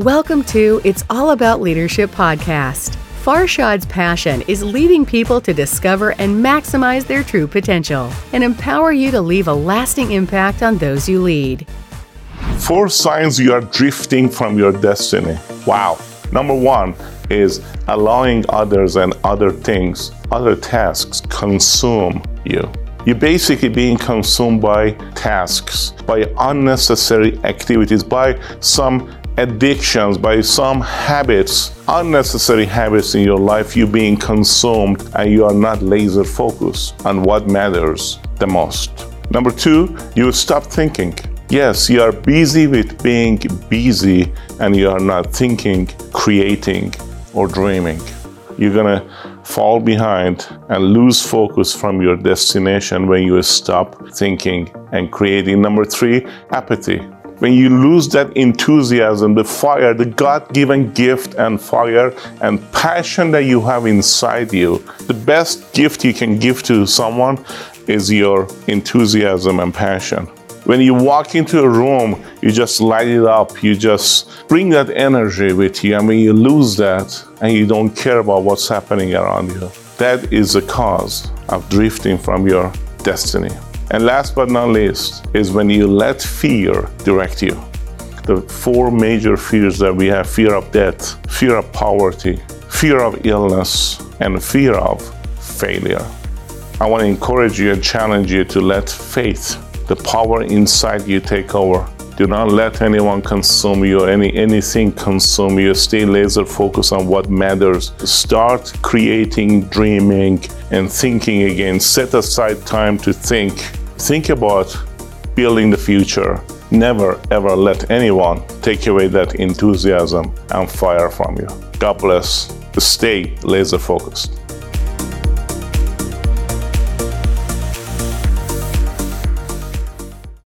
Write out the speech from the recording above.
Welcome to It's All About Leadership podcast. Farshad's passion is leading people to discover and maximize their true potential and empower you to leave a lasting impact on those you lead. Four signs you are drifting from your destiny. Wow. Number one is allowing others and other things, other tasks consume you. You're basically being consumed by tasks, by unnecessary activities, by some addictions, by some habits, unnecessary habits in your life, you being consumed and you are not laser focused on what matters the most. Number two, you stop thinking. Yes, you are busy with being busy and you are not thinking, creating, or dreaming. You're gonna fall behind and lose focus from your destination when you stop thinking and creating. Number three, apathy when you lose that enthusiasm, the fire, the God given gift and fire and passion that you have inside you, the best gift you can give to someone is your enthusiasm and passion. When you walk into a room, you just light it up. You just bring that energy with you. I mean, you lose that and you don't care about what's happening around you. That is the cause of drifting from your destiny. And last but not least is when you let fear direct you. The four major fears that we have fear of death, fear of poverty, fear of illness, and fear of failure. I want to encourage you and challenge you to let faith, the power inside you, take over. Do not let anyone consume you or any anything consume you. Stay laser focused on what matters. Start creating, dreaming, and thinking again. Set aside time to think Think about building the future. Never ever let anyone take away that enthusiasm and fire from you. God bless. Stay laser focused.